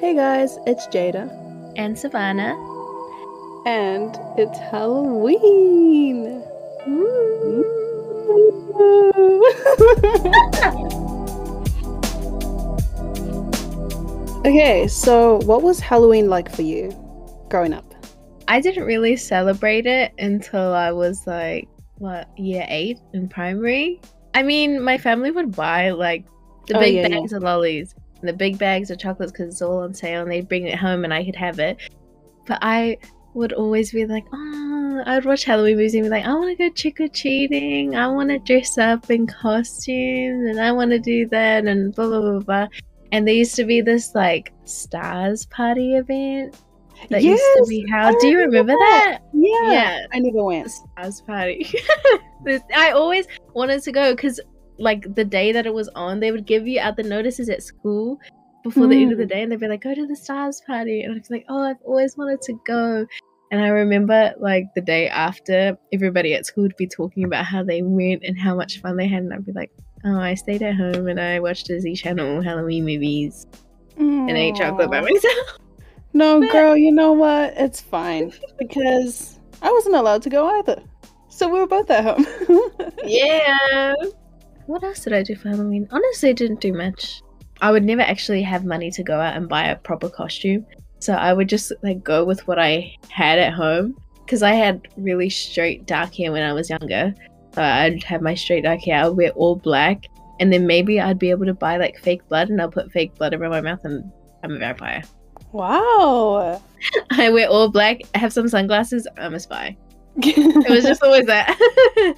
Hey guys, it's Jada. And Savannah. And it's Halloween. okay, so what was Halloween like for you growing up? I didn't really celebrate it until I was like, what, year eight in primary? I mean, my family would buy like the Oh, big yeah, bags of lollies and the big bags of chocolates because it's all on sale and they'd bring it home and I could have it. But I would always be like, oh, I would watch Halloween movies and be like, I want to go trick or treating. I want to dress up in costumes and I want to do that and blah, blah, blah, blah. And there used to be this like stars party event that used to be held. Do you remember remember that? Yeah. Yeah. I never the went. stars party. I always wanted to go because, like, the day that it was on, they would give you out the notices at school before the end of the Mm. day, and they'd be like, "Go to the stars party," and I'd be like, "Oh, I've always wanted to go." And I remember, like, the day after, everybody at school would be talking about how they went and how much fun they had, and I'd be like, "Oh, I stayed at home and I watched Disney Channel Halloween movies and ate chocolate by myself." No, girl, you know what? It's fine because I wasn't allowed to go either. So we were both at home. Yeah. What else did I do for Halloween? Honestly, I didn't do much. I would never actually have money to go out and buy a proper costume. So I would just like go with what I had at home because I had really straight dark hair when I was younger. So I'd have my straight dark hair. I'd wear all black, and then maybe I'd be able to buy like fake blood, and I'll put fake blood around my mouth, and I'm a vampire. wow. I wear all black. I have some sunglasses. I'm a spy. It was just always that.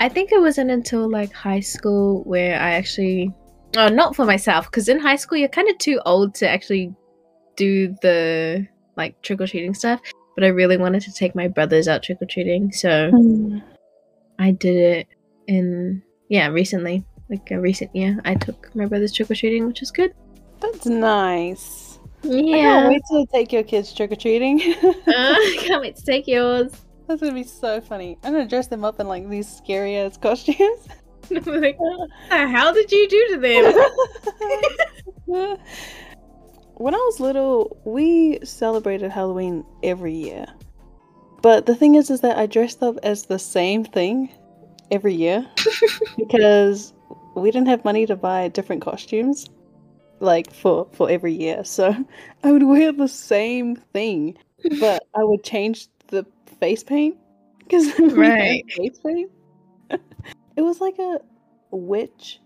I think it wasn't until like high school where I actually, oh, not for myself, because in high school you're kind of too old to actually do the like trick or treating stuff. But I really wanted to take my brothers out trick or treating, so Mm. I did it in yeah recently, like a recent year. I took my brothers trick or treating, which was good. That's nice. I Yeah, can't wait to take your kids trick or treating. uh, can't wait to take yours. That's gonna be so funny. I'm gonna dress them up in like these scary ass costumes. Like, hell did you do to them? when I was little, we celebrated Halloween every year. But the thing is, is that I dressed up as the same thing every year because we didn't have money to buy different costumes, like for for every year. So I would wear the same thing, but I would change face paint because Right. face paint. it was like a witch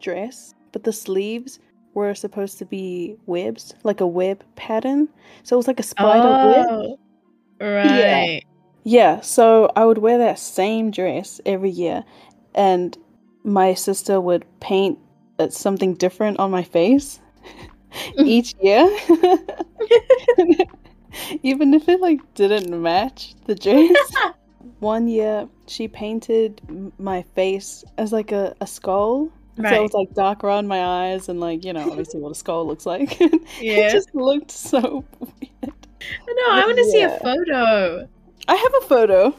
dress, but the sleeves were supposed to be webs, like a web pattern. So it was like a spider web. Oh, right. Yeah, yeah. so I would wear that same dress every year, and my sister would paint uh, something different on my face each year. Even if it like didn't match the dress. One year she painted my face as like a, a skull. So it was like dark around my eyes and like, you know, obviously what a skull looks like. it just looked so weird. no, I want to see a photo. I have a photo.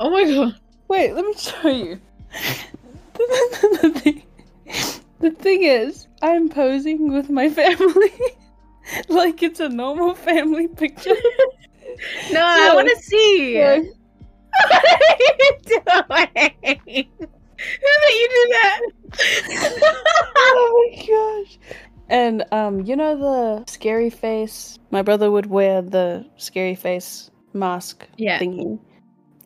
Oh my god. Wait, let me show you. the, thing, the thing is, I'm posing with my family like it's a normal family picture. No, I want to see. Yeah. what are you doing? Who let you do that? oh my gosh. And um, you know the scary face? My brother would wear the scary face mask yeah. thingy.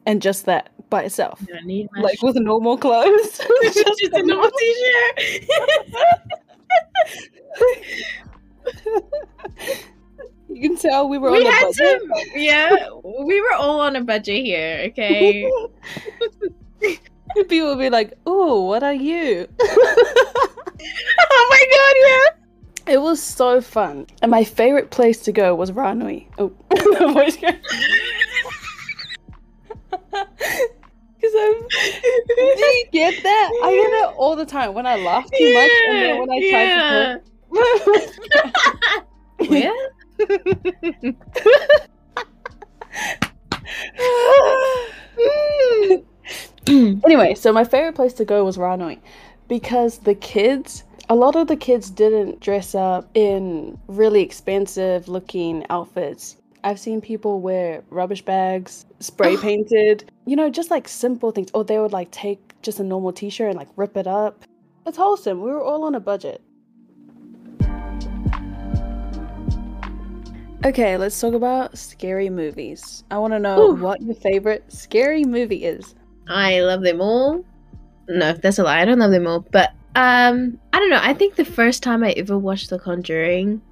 And just that by itself. I don't need Like with normal clothes. just, a normal t-shirt. Can tell we were we on a budget. to, yeah. We were all on a budget here, okay? People would be like, "Oh, what are you?" oh my god, yeah. It was so fun, and my favorite place to go was Ranui. Oh, voice. Because I'm. Do you get that? I get it all the time when I laugh too much, and then when I try to. Where? anyway, so my favorite place to go was Ranui because the kids a lot of the kids didn't dress up in really expensive looking outfits. I've seen people wear rubbish bags, spray painted, you know, just like simple things. Or they would like take just a normal t shirt and like rip it up. It's wholesome. We were all on a budget. Okay, let's talk about scary movies. I want to know Ooh. what your favorite scary movie is. I love them all. No, that's a lie. I don't love them all, but um, I don't know. I think the first time I ever watched The Conjuring,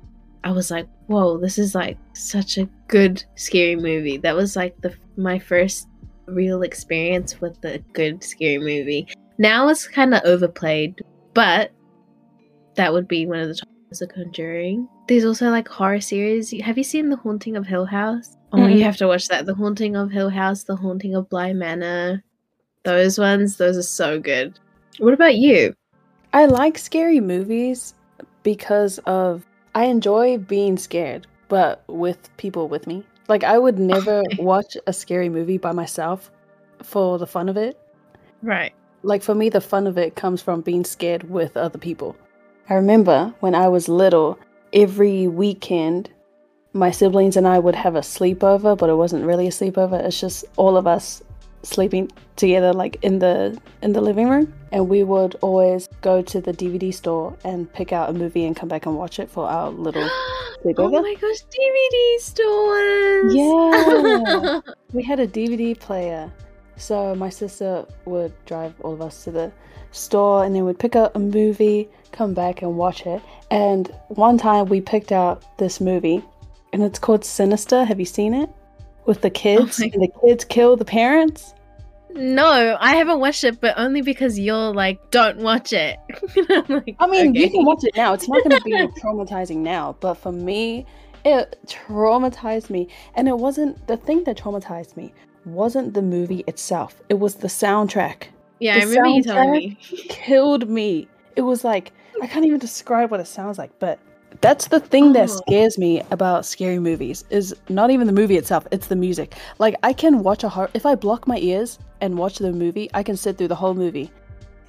I was like, "Whoa, this is like such a good scary movie." That was like the my first real experience with a good scary movie. Now it's kind of overplayed, but that would be one of the top is The Conjuring. There's also like horror series. Have you seen The Haunting of Hill House? Oh, Mm-mm. you have to watch that. The Haunting of Hill House, The Haunting of Bly Manor. Those ones, those are so good. What about you? I like scary movies because of I enjoy being scared, but with people with me. Like I would never watch a scary movie by myself for the fun of it. Right. Like for me the fun of it comes from being scared with other people. I remember when I was little, every weekend my siblings and I would have a sleepover, but it wasn't really a sleepover. It's just all of us sleeping together like in the in the living room and we would always go to the DVD store and pick out a movie and come back and watch it for our little oh sleepover. oh my gosh, DVD stores. Yeah. we had a DVD player. So my sister would drive all of us to the store and then we'd pick up a movie, come back and watch it. And one time we picked out this movie and it's called Sinister. Have you seen it? With the kids oh my- and the kids kill the parents. no, I haven't watched it, but only because you're like, don't watch it. Like, I mean, you can watch it now. It's not going to be traumatizing now, but for me, it traumatized me. And it wasn't the thing that traumatized me wasn't the movie itself. It was the soundtrack. Yeah, I the remember you telling me. Killed me. It was like I can't even describe what it sounds like, but that's the thing that Oh. scares me about scary movies is not even the movie itself, it's the music. Like I can watch a horror if I block my ears and watch the movie, I can sit through the whole movie.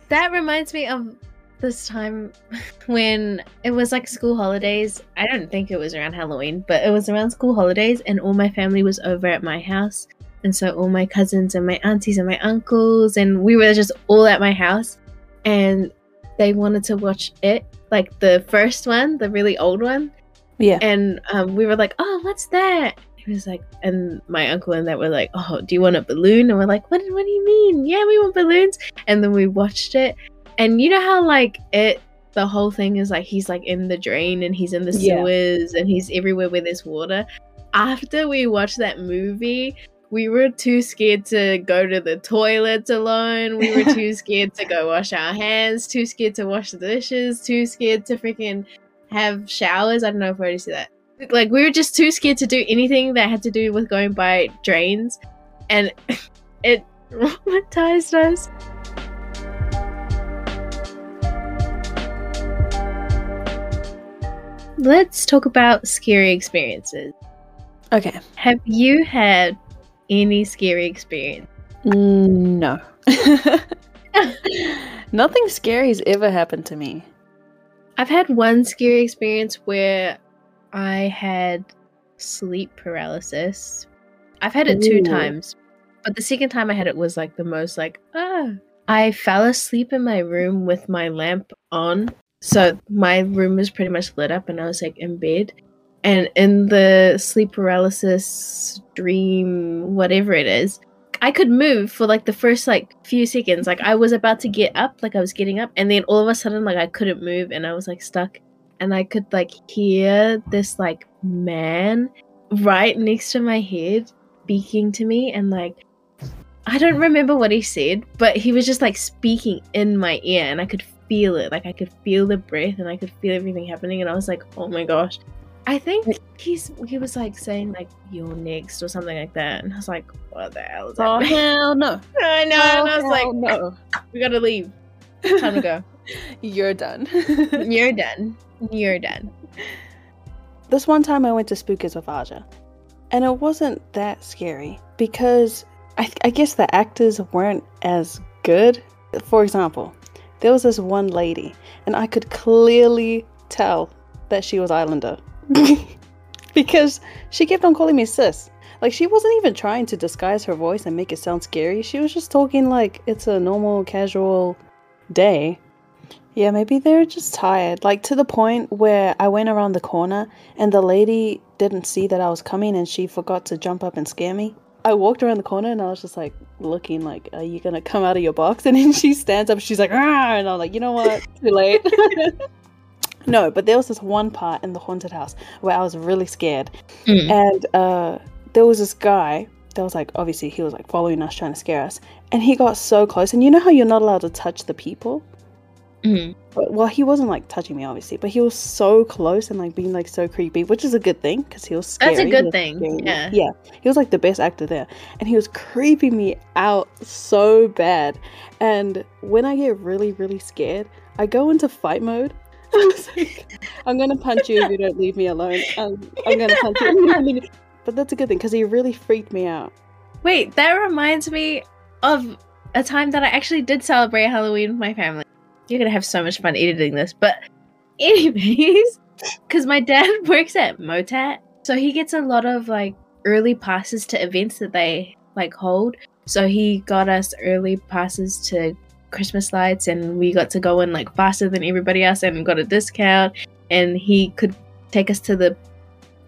That reminds me of this time when it was like school holidays. I don't think it was around Halloween, but it was around school holidays, and all my family was over at my house. And so all my cousins and my aunties and my uncles, and we were just all at my house. And they wanted to watch it, like the first one, the really old one. Yeah. And um, we were like, oh, what's that? He was like, and my uncle and that were like, oh, do you want a balloon? And we're like, what, what do you mean? Yeah, we want balloons. And then we watched it. And you know how, like, it, the whole thing is like, he's like in the drain and he's in the Yeah. sewers and he's everywhere where there's water. After we watched that movie, we were too scared to go to the toilets alone. We were too scared to go wash our hands, too scared to wash the dishes, too scared to freaking have showers. I don't know if I already said that. Like we were just too scared to do anything that had to do with going by drains, and it traumatized us. Let's talk about scary experiences. Okay. Have you had any scary experience? No. Nothing scary has ever happened to me. I've had one scary experience where I had sleep paralysis. I've had it two Ooh. times, but the second time I had it was like the most like ah. I fell asleep in my room with my lamp on. So my room was pretty much lit up and I was like in bed. And in the sleep paralysis dream, whatever it is, I could move for like the first like few seconds. Like I was about to get up, like I was getting up, and then all of a sudden, like I couldn't move and I was like stuck. And I could like hear this like man right next to my head speaking to me and like I don't remember what he said, but he was just like speaking in my ear and I could feel it. Like I could feel the breath and I could feel everything happening and I was like, "Oh my gosh." I think he's he was like saying like you're next or something like that and I was like, "What the hell is Oh that?" hell no! I know. and I oh, was like, no, "We got to leave. Time to go. you're done. You're done. You're done." This one time I went to Spookers with Aja, and it wasn't that scary because I, I guess the actors weren't as good. For example, there was this one lady, and I could clearly tell that she was Islander because she kept on calling me sis. Like she wasn't even trying to disguise her voice and make it sound scary. She was just talking like it's a normal, casual day. Yeah, maybe they're just tired. Like to the point where I went around the corner and the lady didn't see that I was coming and she forgot to jump up and scare me. I walked around the corner and I was just like looking like, are you gonna come out of your box? And then she stands up, she's like, ah, and I'm like, you know what? Too late. no, but there was this one part in the haunted house where I was really scared. Mm. And uh there was this guy that was like obviously he was like following us trying to scare us. And he got so close. And you know how you're not allowed to touch the people? Mhm. But, well, he wasn't like touching me, obviously, but he was so close and like being like so creepy, which is a good thing because he was scary. That's a good thing, yeah. yeah. He was like the best actor there, and he was creeping me out so bad. And when I get really, really scared, I go into fight mode. I'm gonna punch you if you don't leave me alone. Um, I'm gonna punch you. but that's a good thing because he really freaked me out. Wait, that reminds me of a time that I actually did celebrate Halloween with my family. You're gonna have so much fun editing this, but anyways, because my dad works at Motat, so he gets a lot of like early passes to events that they like hold. So he got us early passes to Christmas lights, and we got to go in like faster than everybody else, and got a discount. And he could take us to the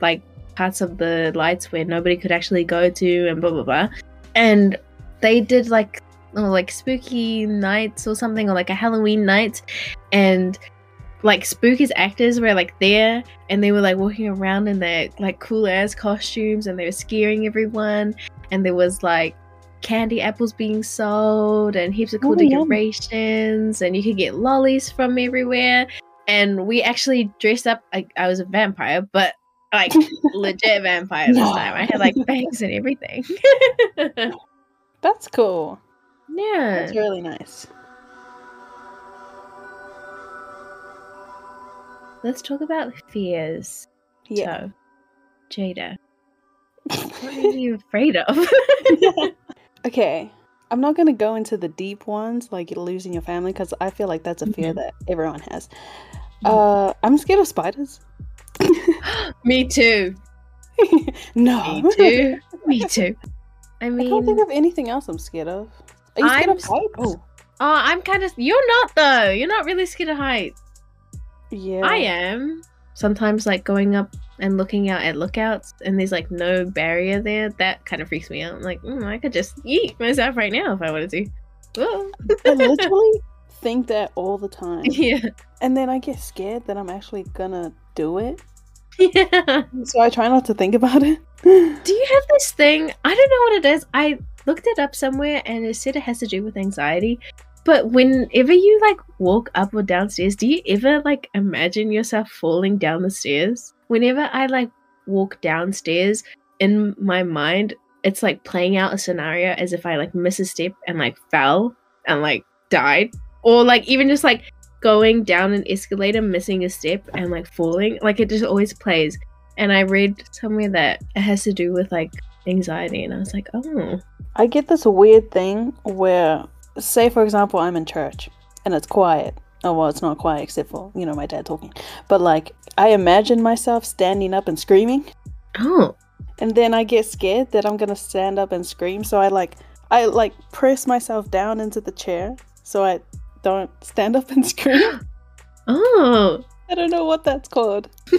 like parts of the lights where nobody could actually go to, and blah blah blah. And they did like or like spooky nights or something or like a halloween night and like Spookers actors were like there and they were like walking around in their like cool ass costumes and they were scaring everyone and there was like candy apples being sold and heaps of cool Oh, yum. decorations and you could get lollies from everywhere and we actually dressed up like i was a vampire but like legit vampire this No. time i had like bangs and everything That's cool. yeah That's really nice. Let's talk about fears. Yeah. So, Jada, what are you afraid of? Okay, I'm not gonna go into the deep ones like losing your family because I feel like that's a fear Mhm. that everyone has. Uh, I'm scared of spiders. Me too. no, Me too. Me too. I I can't think of anything else I'm scared of. Are you scared I'm of heights? oh, I'm kind of. You're not though. You're not really scared of heights. yeah. I am. Sometimes, like going up and looking out at lookouts, and there's like no barrier there. That kind of freaks me out. I'm like, mm, I could just eat myself right now if I wanted to. I literally think that all the time, yeah. and then I get scared that I'm actually gonna do it. Yeah. So I try not to think about it. Do you have this thing? I don't know what it is. I looked it up somewhere and it said it has to do with anxiety. But whenever you like walk up or downstairs, do you ever like imagine yourself falling down the stairs? Whenever I like walk downstairs in my mind, it's like playing out a scenario as if I like miss a step and like fell and like died. Or like even just like going down an escalator, missing a step and like falling. Like it just always plays and I read somewhere that it has to do with like anxiety, and I was like, oh, I get this weird thing where, say, for example, I'm in church and it's quiet. Oh, well, it's not quiet except for, you know, my dad talking. But, like, I imagine myself standing up and screaming, oh, and then I get scared that I'm gonna stand up and scream. So I, like, I, like, press myself down into the chair so I don't stand up and scream. oh, I don't know what that's called.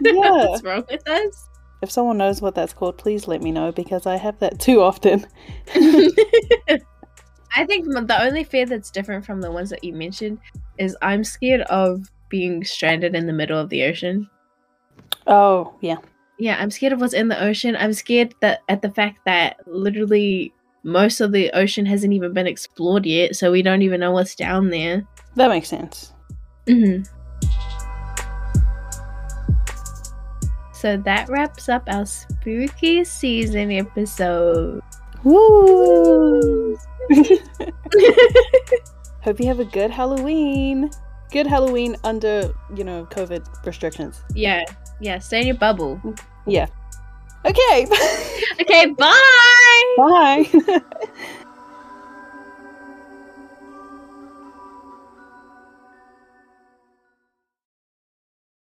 what's wrong with us? If someone knows what that's called, please let me know because I have that too often. I think the only fear that's different from the ones that you mentioned is I'm scared of being stranded in the middle of the ocean. Oh, yeah. Yeah, I'm scared of what's in the ocean. I'm scared that at the fact that literally most of the ocean hasn't even been explored yet, so we don't even know what's down there. That makes sense. hmm So that wraps up our spooky season episode. Woo! Hope you have a good Halloween. Good Halloween under, you know, COVID restrictions. yeah, yeah, stay in your bubble. Yeah. Okay. Okay, bye! Bye.